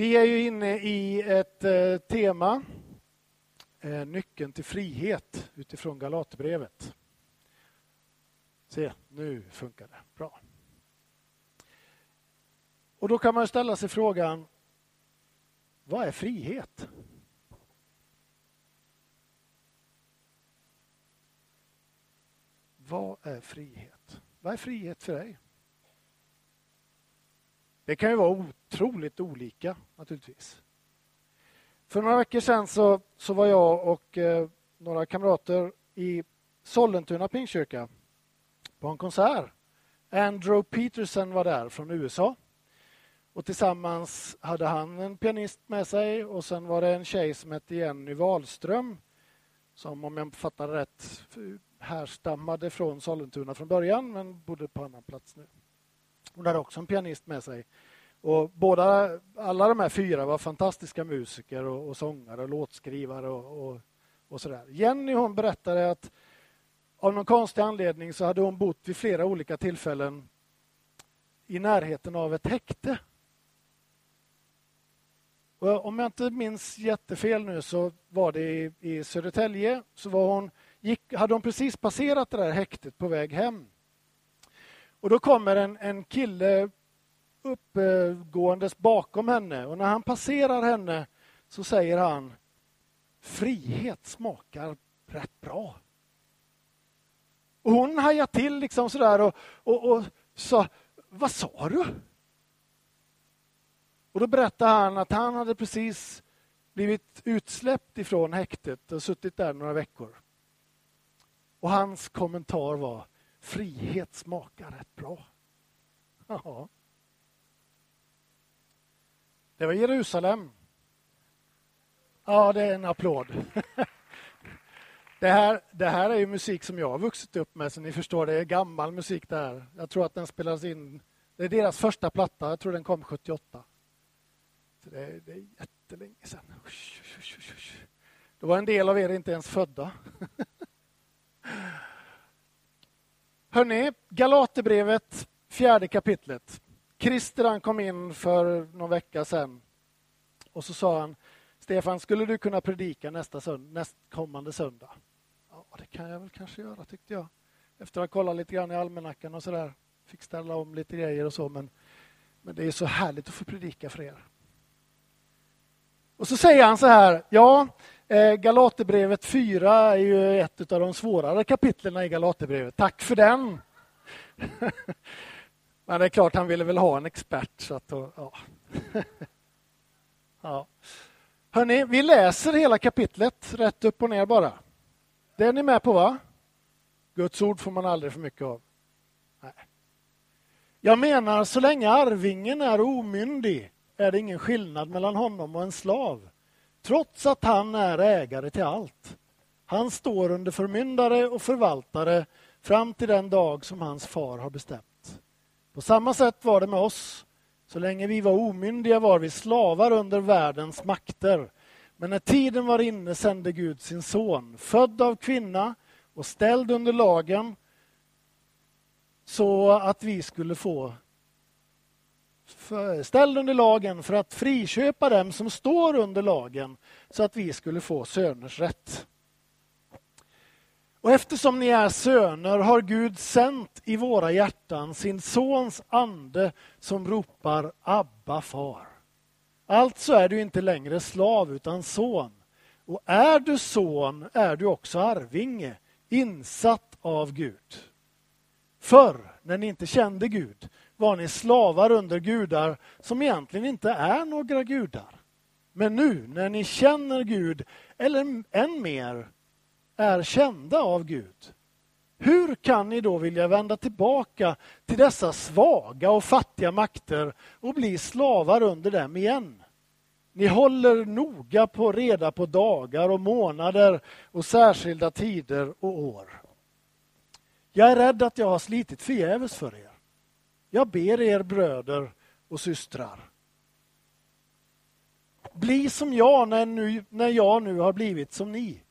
Vi är ju inne i ett eh, tema, eh, nyckeln till frihet utifrån Galaterbrevet. Se, nu funkar det. Bra. Och då kan man ställa sig frågan, vad är frihet? Vad är frihet? Vad är frihet för dig? Det kan ju vara otroligt olika naturligtvis. För några veckor sedan så, så var jag och eh, några kamrater i Sollentuna Pingstkyrka på en konsert. Andrew Peterson var där från USA. Och tillsammans hade han en pianist med sig och sen var det en tjej som hette Jenny Wahlström som om jag fattar rätt härstammade från Sollentuna från början men bodde på annan plats nu. Hon hade också en pianist med sig. Och båda, alla de här fyra var fantastiska musiker och, och sångare och låtskrivare och, och, och sådär. Jenny hon berättade att av någon konstig anledning så hade hon bott vid flera olika tillfällen i närheten av ett häkte. Och om jag inte minns jättefel nu så var det i, i Södertälje. Så var hon, gick, hade hon precis passerat det där häktet på väg hem. Och då kommer en, en kille uppgåendes bakom henne och när han passerar henne så säger han frihet smakar rätt bra. Och hon hajar till liksom sådär och, och, och sa, vad sa du? Och då berättade han att han hade precis blivit utsläppt ifrån häktet och suttit där några veckor. Och hans kommentar var, frihet smakar rätt bra. Jaha. Det var Jerusalem. Ja, det är en applåd. Det här, det här är ju musik som jag har vuxit upp med, så ni förstår, det är gammal musik det här. Jag tror att den spelades in, det är deras första platta, jag tror den kom 78. Så det, är, det är jättelänge sedan. Då var en del av er inte ens födda. Hörni, Galaterbrevet, fjärde kapitlet. Christer han kom in för någon vecka sedan och så sa han Stefan, skulle du kunna predika nästa söndag, nästkommande söndag? Ja, det kan jag väl kanske göra, tyckte jag. Efter att ha kollat lite grann i almanackan och sådär. Fick ställa om lite grejer och så, men, men det är så härligt att få predika för er. Och så säger han så här, ja, eh, Galaterbrevet 4 är ju ett av de svårare kapitlen i Galaterbrevet. Tack för den! Men det är klart, han ville väl ha en expert. Så att, ja. ja. Hörrni, vi läser hela kapitlet rätt upp och ner bara. Det är ni med på va? Guds ord får man aldrig för mycket av. Nej. Jag menar, så länge arvingen är omyndig är det ingen skillnad mellan honom och en slav, trots att han är ägare till allt. Han står under förmyndare och förvaltare fram till den dag som hans far har bestämt. På samma sätt var det med oss. Så länge vi var omyndiga var vi slavar under världens makter. Men när tiden var inne sände Gud sin son, född av kvinna och ställd under lagen så att vi skulle få ställd under lagen för att friköpa dem som står under lagen så att vi skulle få söners rätt. Och eftersom ni är söner har Gud sänt i våra hjärtan sin sons ande som ropar Abba far. Alltså är du inte längre slav utan son. Och är du son är du också arvinge, insatt av Gud. Förr, när ni inte kände Gud, var ni slavar under gudar som egentligen inte är några gudar. Men nu, när ni känner Gud, eller än mer, är kända av Gud. Hur kan ni då vilja vända tillbaka till dessa svaga och fattiga makter och bli slavar under dem igen? Ni håller noga på reda på dagar och månader och särskilda tider och år. Jag är rädd att jag har slitit förgäves för er. Jag ber er bröder och systrar. Bli som jag när, nu, när jag nu har blivit som ni.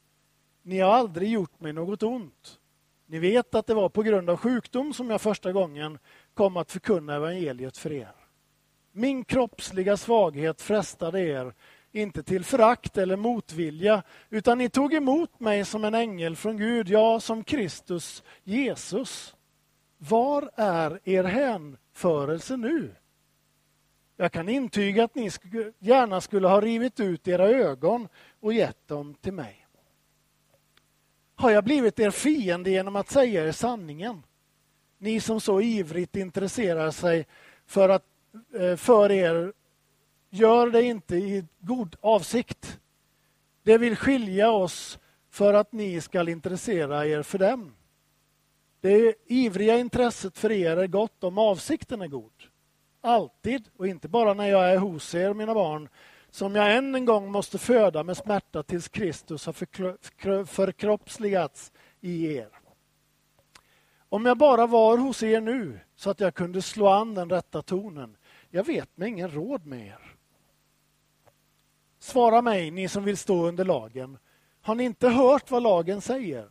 Ni har aldrig gjort mig något ont. Ni vet att det var på grund av sjukdom som jag första gången kom att förkunna evangeliet för er. Min kroppsliga svaghet frestade er, inte till förakt eller motvilja, utan ni tog emot mig som en ängel från Gud, ja, som Kristus Jesus. Var är er hänförelse nu? Jag kan intyga att ni gärna skulle ha rivit ut era ögon och gett dem till mig. Har jag blivit er fiende genom att säga er sanningen? Ni som så ivrigt intresserar sig för, att, eh, för er gör det inte i god avsikt. Det vill skilja oss för att ni skall intressera er för dem. Det ivriga intresset för er är gott om avsikten är god. Alltid, och inte bara när jag är hos er, mina barn, som jag än en gång måste föda med smärta tills Kristus har förkroppsligats i er. Om jag bara var hos er nu så att jag kunde slå an den rätta tonen. Jag vet mig ingen råd med er. Svara mig, ni som vill stå under lagen. Har ni inte hört vad lagen säger?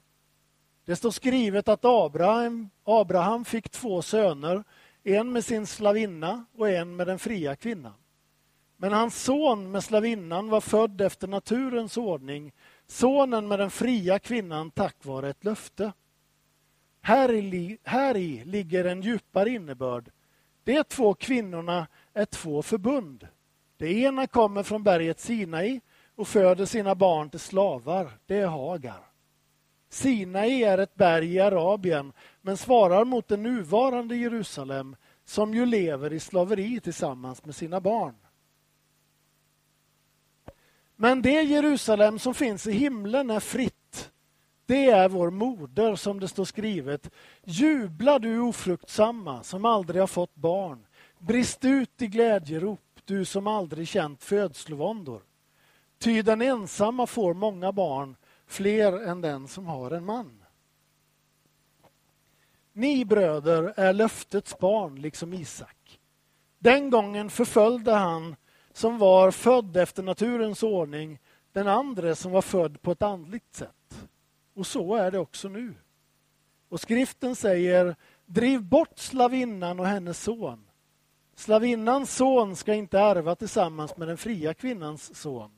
Det står skrivet att Abraham, Abraham fick två söner, en med sin slavinna och en med den fria kvinnan. Men hans son med slavinnan var född efter naturens ordning, sonen med den fria kvinnan tack vare ett löfte. Här i, här i ligger en djupare innebörd. De två kvinnorna är två förbund. Det ena kommer från berget Sinai och föder sina barn till slavar. Det är Hagar. Sinai är ett berg i Arabien men svarar mot det nuvarande Jerusalem som ju lever i slaveri tillsammans med sina barn. Men det Jerusalem som finns i himlen är fritt. Det är vår moder, som det står skrivet. Jubla du ofruktsamma som aldrig har fått barn. Brist ut i glädjerop, du som aldrig känt födslovåndor. Ty den ensamma får många barn, fler än den som har en man. Ni bröder är löftets barn, liksom Isak. Den gången förföljde han som var född efter naturens ordning, den andra som var född på ett andligt sätt. Och så är det också nu. Och skriften säger, driv bort slavinnan och hennes son. Slavinnans son ska inte ärva tillsammans med den fria kvinnans son.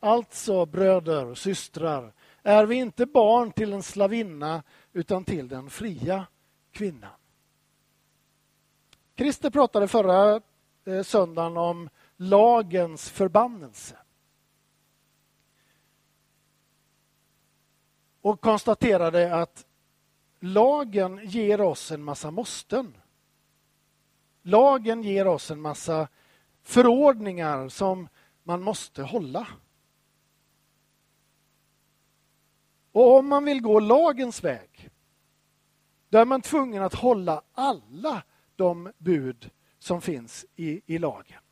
Alltså, bröder, systrar, är vi inte barn till en slavinna utan till den fria kvinnan. Christer pratade förra eh, söndagen om lagens förbannelse. Och konstaterade att lagen ger oss en massa måsten. Lagen ger oss en massa förordningar som man måste hålla. Och om man vill gå lagens väg, då är man tvungen att hålla alla de bud som finns i, i lagen.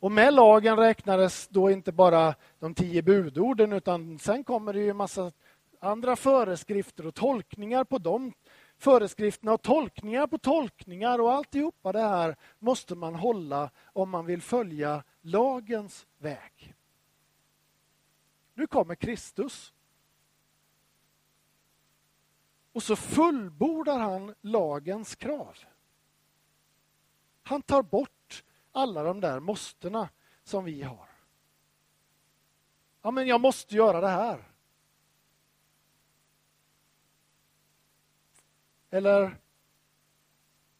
Och med lagen räknades då inte bara de tio budorden utan sen kommer det ju en massa andra föreskrifter och tolkningar på de föreskrifterna och tolkningar på tolkningar och alltihopa det här måste man hålla om man vill följa lagens väg. Nu kommer Kristus. Och så fullbordar han lagens krav. Han tar bort alla de där måstena som vi har. Ja, men jag måste göra det här. Eller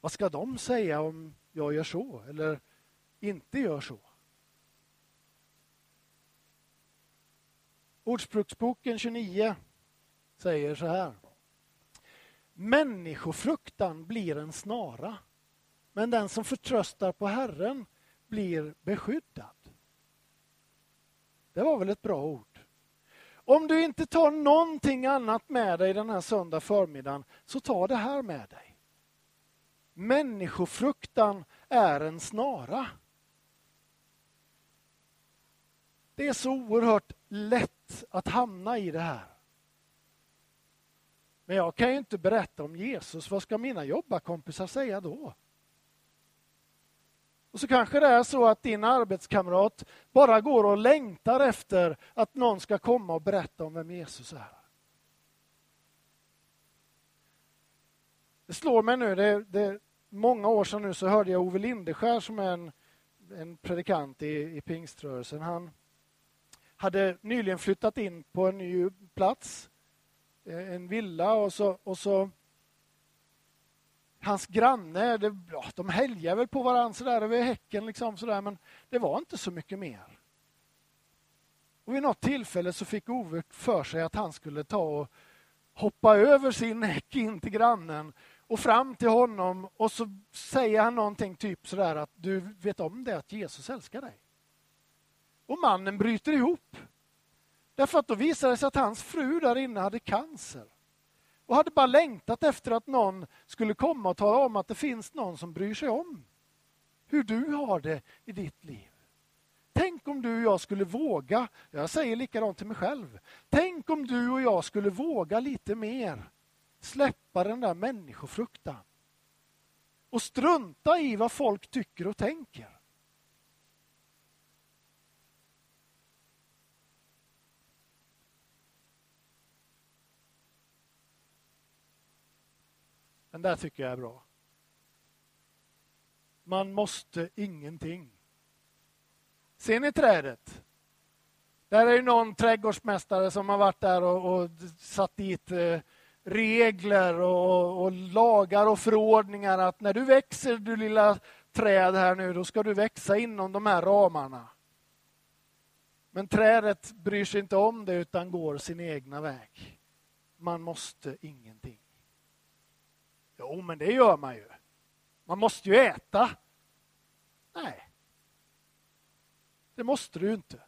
vad ska de säga om jag gör så eller inte gör så? Ordspråksboken 29 säger så här. Människofruktan blir en snara men den som förtröstar på Herren blir beskyddad. Det var väl ett bra ord. Om du inte tar någonting annat med dig den här söndag förmiddagen, så ta det här med dig. Människofruktan är en snara. Det är så oerhört lätt att hamna i det här. Men jag kan ju inte berätta om Jesus, vad ska mina jobbarkompisar säga då? Och så kanske det är så att din arbetskamrat bara går och längtar efter att någon ska komma och berätta om vem Jesus är. Det slår mig nu, det, det, många år sedan nu så hörde jag Ove Lindeskär som är en en predikant i, i pingströrelsen. Han hade nyligen flyttat in på en ny plats, eh, en villa och så, och så hans granne, det, ja, de helgade väl på varandra sådär över häcken, liksom sådär, men det var inte så mycket mer. Och vid något tillfälle så fick Ove för sig att han skulle ta och hoppa över sin häck in till grannen och fram till honom och så säger han någonting typ sådär att du vet om det att Jesus älskar dig. Och mannen bryter ihop. Därför att då visade det sig att hans fru där inne hade cancer. Och hade bara längtat efter att någon skulle komma och tala om att det finns någon som bryr sig om hur du har det i ditt liv. Tänk om du och jag skulle våga, jag säger likadant till mig själv, tänk om du och jag skulle våga lite mer släppa den där människofruktan och strunta i vad folk tycker och tänker. Den där tycker jag är bra. Man måste ingenting. Ser ni trädet? Där är ju någon trädgårdsmästare som har varit där och, och satt dit eh, regler och, och, lagar och förordningar att när du växer, du lilla träd här nu, då ska du växa inom de här ramarna. Men trädet bryr sig inte om det utan går sin egna väg. Man måste ingenting. Jo, men det gör man ju. Man måste ju äta. Nej. Det måste du inte.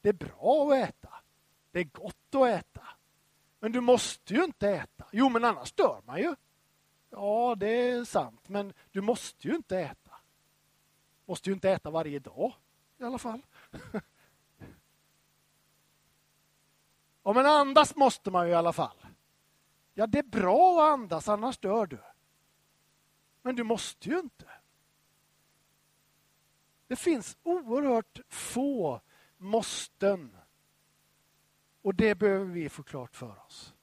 Det är bra att äta. Det är gott att äta. Men du måste ju inte äta. Jo, men annars dör man ju. Ja, det är sant, men du måste ju inte äta. Måste ju inte äta varje dag i alla fall. Ja, men andas måste man ju i alla fall. Ja, det är bra att andas, annars dör du. Men du måste ju inte. Det finns oerhört få måsten. Och det behöver vi få klart för oss.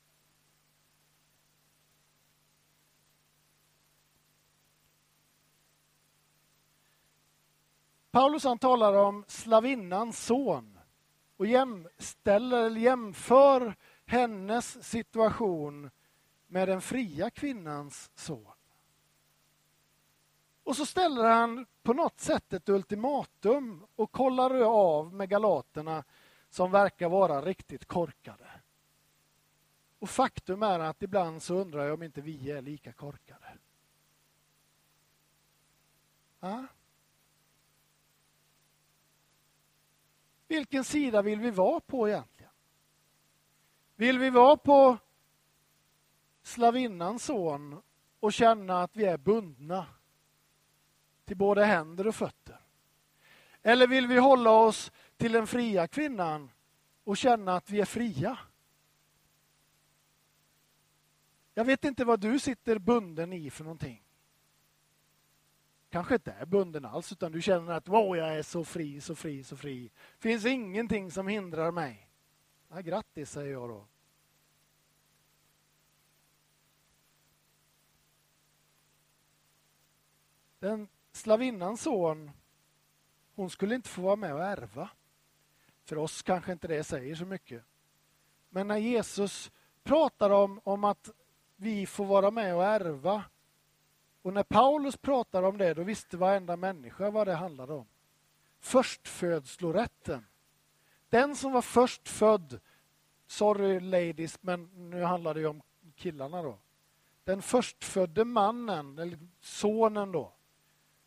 Paulus han talar om slavinnans son och jämställer, eller jämför hennes situation med den fria kvinnans son. Och så ställer han på något sätt ett ultimatum och kollar av med galaterna som verkar vara riktigt korkade. Och faktum är att ibland så undrar jag om inte vi är lika korkade. Ja? Vilken sida vill vi vara på egentligen? Vill vi vara på slavinnans son och känna att vi är bundna till både händer och fötter? Eller vill vi hålla oss till den fria kvinnan och känna att vi är fria? Jag vet inte vad du sitter bunden i för någonting. Kanske inte är bunden alls, utan du känner att wow, jag är så fri, så fri, så fri. finns ingenting som hindrar mig. Ja, grattis, säger jag då. Den slavinnans son, hon skulle inte få vara med och ärva. För oss kanske inte det säger så mycket. Men när Jesus pratar om, om att vi får vara med och ärva och när Paulus pratar om det, då visste varenda människa vad det handlade om. Förstfödslorätten. Den som var först född, sorry ladies, men nu handlar det ju om killarna då. Den förstfödde mannen, eller sonen då,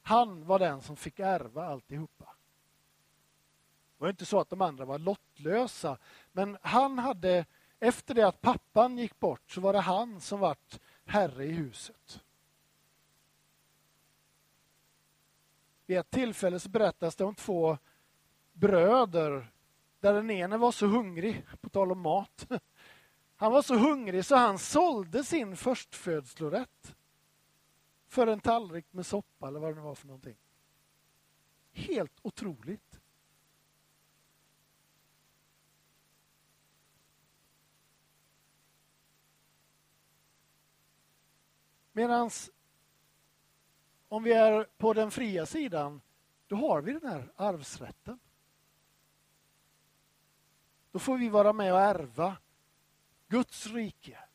han var den som fick ärva alltihopa. Det var inte så att de andra var lottlösa, men han hade, efter det att pappan gick bort, så var det han som vart herre i huset. Vid ett tillfälle så berättas det om två bröder där den ene var så hungrig, på tal om mat. Han var så hungrig så han sålde sin förstfödslorätt för en tallrik med soppa eller vad det var för någonting. Helt otroligt. Medan om vi är på den fria sidan då har vi den här arvsrätten. Då får vi vara med och ärva Guds rike.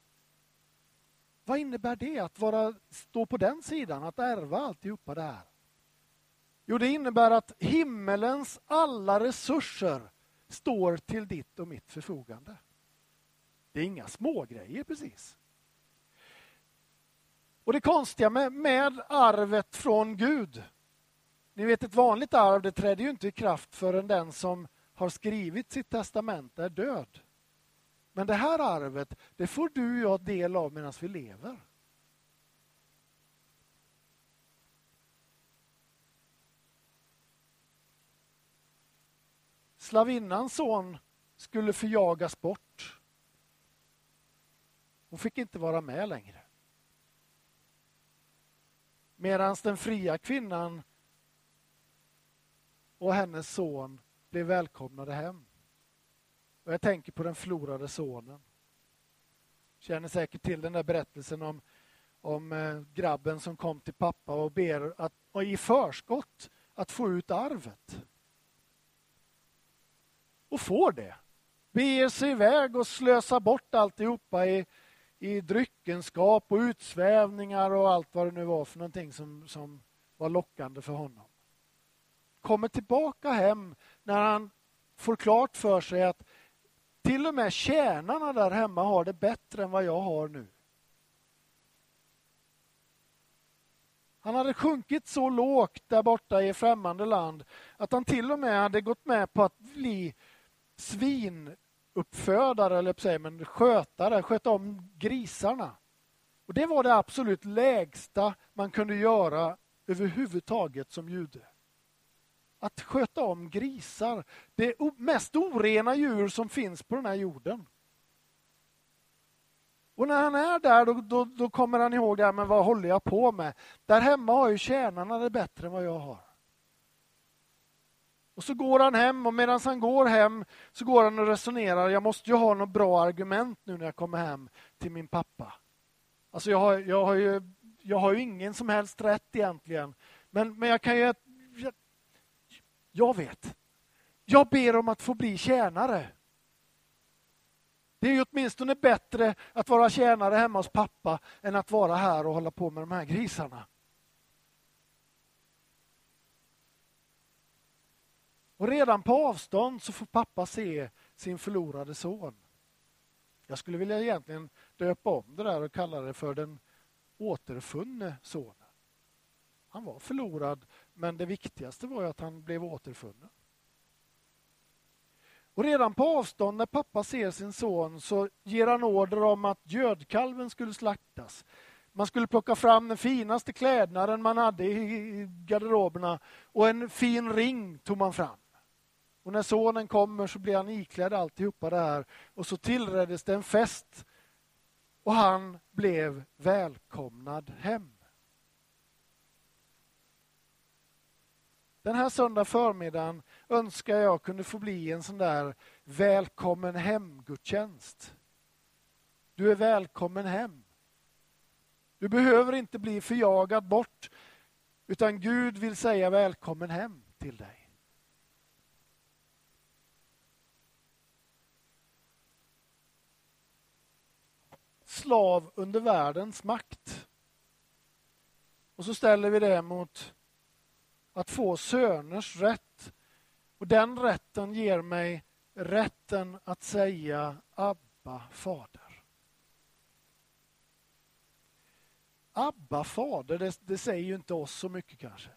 Vad innebär det att vara, stå på den sidan, att ärva alltihopa det här? Jo, det innebär att himmelens alla resurser står till ditt och mitt förfogande. Det är inga smågrejer precis. Och det konstiga med, med arvet från Gud, ni vet ett vanligt arv det träder ju inte i kraft förrän den som har skrivit sitt testamente är död. Men det här arvet, det får du och jag del av medan vi lever. Slavinnans son skulle förjagas bort. Hon fick inte vara med längre. Medan den fria kvinnan och hennes son blev välkomnade hem. Och jag tänker på den förlorade sonen. Känner säkert till den där berättelsen om, om eh, grabben som kom till pappa och ber att, och i förskott att få ut arvet. Och får det. Beger sig iväg och slösar bort alltihopa i, i dryckenskap och utsvävningar och allt vad det nu var för någonting som, som var lockande för honom. Kommer tillbaka hem när han får klart för sig att till och med tjänarna där hemma har det bättre än vad jag har nu. Han hade sjunkit så lågt där borta i främmande land att han till och med hade gått med på att bli svinuppfödare, eller säga, men skötare, sköta om grisarna. Och Det var det absolut lägsta man kunde göra överhuvudtaget som jude att sköta om grisar. Det mest orena djur som finns på den här jorden. Och när han är där då, då, då, kommer han ihåg det här, men vad håller jag på med? Där hemma har ju tjänarna det bättre än vad jag har. Och så går han hem och medan han går hem så går han och resonerar. Jag måste ju ha något bra argument nu när jag kommer hem till min pappa. Alltså jag har, jag har, ju, jag har ju ingen som helst rätt egentligen. Men, men jag kan ju jag vet. Jag ber om att få bli tjänare. Det är ju åtminstone bättre att vara tjänare hemma hos pappa än att vara här och hålla på med de här grisarna. Och redan på avstånd så får pappa se sin förlorade son. Jag skulle vilja egentligen döpa om det där och kalla det för den återfunne sonen. Han var förlorad, men det viktigaste var ju att han blev återfunnen. Och redan på avstånd när pappa ser sin son så ger han order om att gödkalven skulle slaktas. Man skulle plocka fram den finaste klädnaden man hade i garderoberna och en fin ring tog man fram. Och när sonen kommer så blir han iklädd alltihopa det här och så tillreddes det en fest och han blev välkomnad hem. Den här söndag förmiddagen önskar jag kunde få bli en sån där välkommen hem-gudstjänst. Du är välkommen hem. Du behöver inte bli förjagad bort, utan Gud vill säga välkommen hem till dig. Slav under världens makt. Och så ställer vi det mot att få söners rätt. Och den rätten ger mig rätten att säga Abba, fader. Abba, fader, det, det säger ju inte oss så mycket kanske.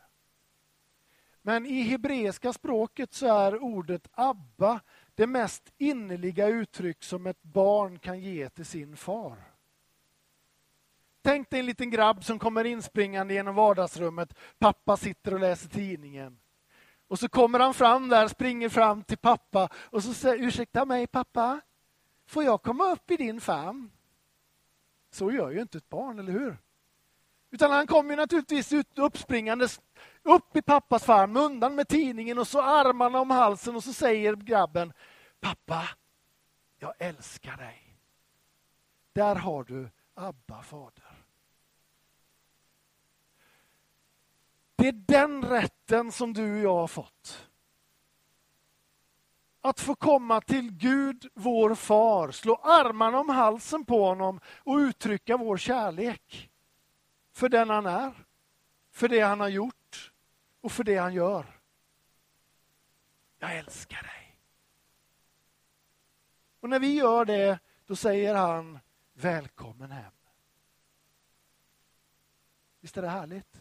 Men i hebreiska språket så är ordet Abba det mest innerliga uttryck som ett barn kan ge till sin far. Tänk dig en liten grabb som kommer inspringande genom vardagsrummet. Pappa sitter och läser tidningen. Och så kommer han fram där, springer fram till pappa och så säger ursäkta mig pappa, får jag komma upp i din famn? Så gör ju inte ett barn, eller hur? Utan han kommer naturligtvis ut uppspringandes upp i pappas famn, undan med tidningen och så armarna om halsen och så säger grabben, pappa, jag älskar dig. Där har du Abba, fader. Det är den rätten som du och jag har fått. Att få komma till Gud, vår far, slå armarna om halsen på honom och uttrycka vår kärlek. För den han är, för det han har gjort och för det han gör. Jag älskar dig. Och när vi gör det, då säger han välkommen hem. Visst är det härligt?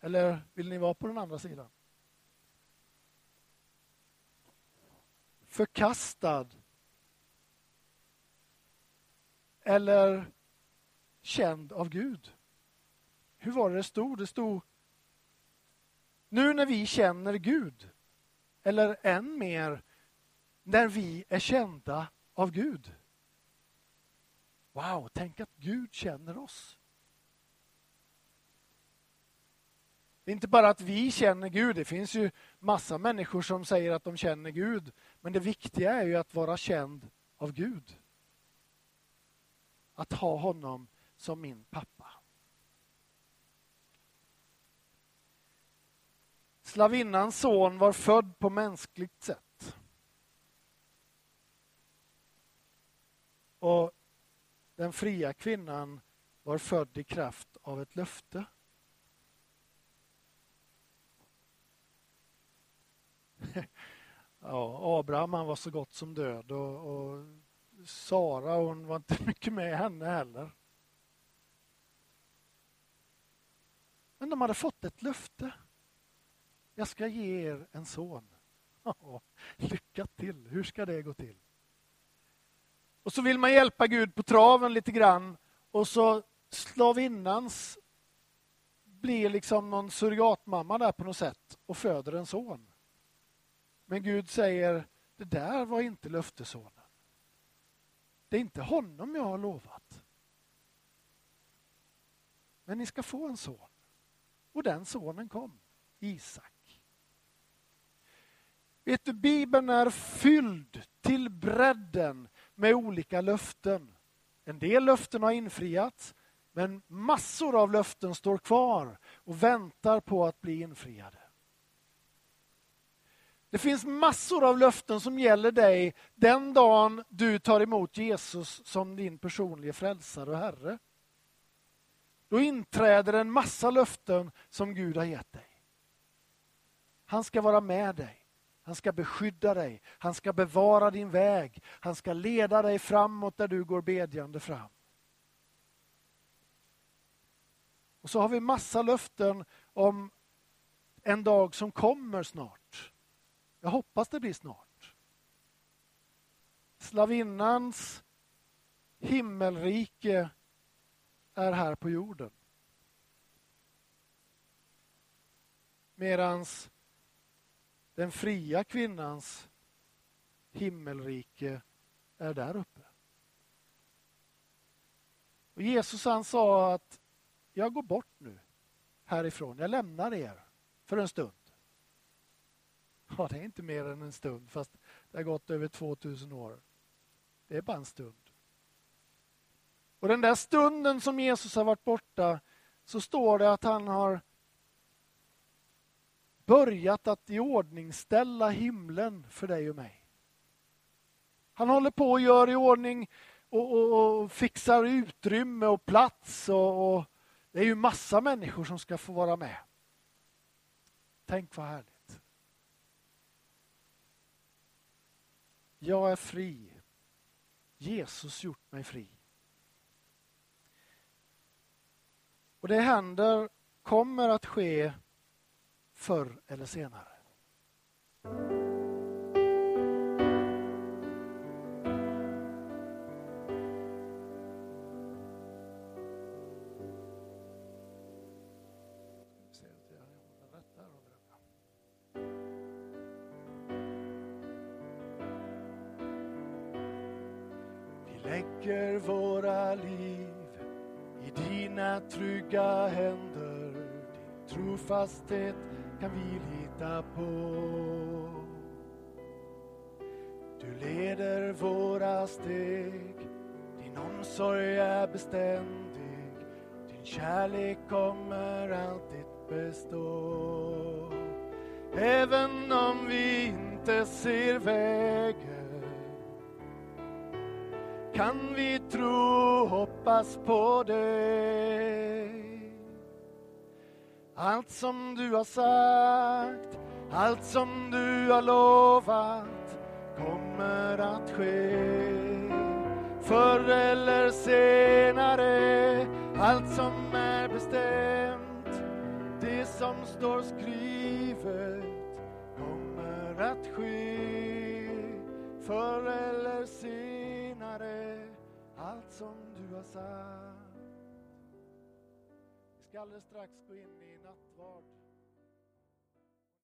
Eller vill ni vara på den andra sidan? Förkastad. Eller känd av Gud. Hur var det det stod? Det stod nu när vi känner Gud. Eller än mer när vi är kända av Gud. Wow, tänk att Gud känner oss. Det är inte bara att vi känner Gud, det finns ju massa människor som säger att de känner Gud. Men det viktiga är ju att vara känd av Gud. Att ha honom som min pappa. Slavinnans son var född på mänskligt sätt. Och den fria kvinnan var född i kraft av ett löfte. ja, Abraham han var så gott som död och, och Sara hon var inte mycket med henne heller. Men de hade fått ett löfte. Jag ska ge er en son. Ja, lycka till, hur ska det gå till? Och så vill man hjälpa Gud på traven lite grann och så slavinnans blir liksom någon surrogatmamma där på något sätt och föder en son. Men Gud säger, det där var inte löftesonen. Det är inte honom jag har lovat. Men ni ska få en son. Och den sonen kom, Isak. Vet du, Bibeln är fylld till bredden med olika löften. En del löften har infriats, men massor av löften står kvar och väntar på att bli infriade. Det finns massor av löften som gäller dig den dagen du tar emot Jesus som din personliga frälsare och Herre. Då inträder en massa löften som Gud har gett dig. Han ska vara med dig. Han ska beskydda dig. Han ska bevara din väg. Han ska leda dig framåt där du går bedjande fram. Och så har vi massa löften om en dag som kommer snart. Jag hoppas det blir snart. Slavinnans himmelrike är här på jorden. Medan den fria kvinnans himmelrike är där uppe. Och Jesus han sa att jag går bort nu härifrån, jag lämnar er för en stund. Ja, det är inte mer än en stund, fast det har gått över 2000 år. Det är bara en stund. Och den där stunden som Jesus har varit borta, så står det att han har börjat att iordningställa himlen för dig och mig. Han håller på och gör i ordning och, och, och fixar utrymme och plats. Och, och, det är ju massa människor som ska få vara med. Tänk vad härligt. Jag är fri. Jesus gjort mig fri. Och det händer, kommer att ske förr eller senare. Trofasthet kan vi lita på. Du leder våra steg, din omsorg är beständig. Din kärlek kommer alltid bestå. Även om vi inte ser vägen kan vi tro och hoppas på dig. Allt som du har sagt, allt som du har lovat kommer att ske. Förr eller senare, allt som är bestämt, det som står skrivet kommer att ske. Förr eller senare, allt som du har sagt. Ska alldeles strax gå in i nattvard.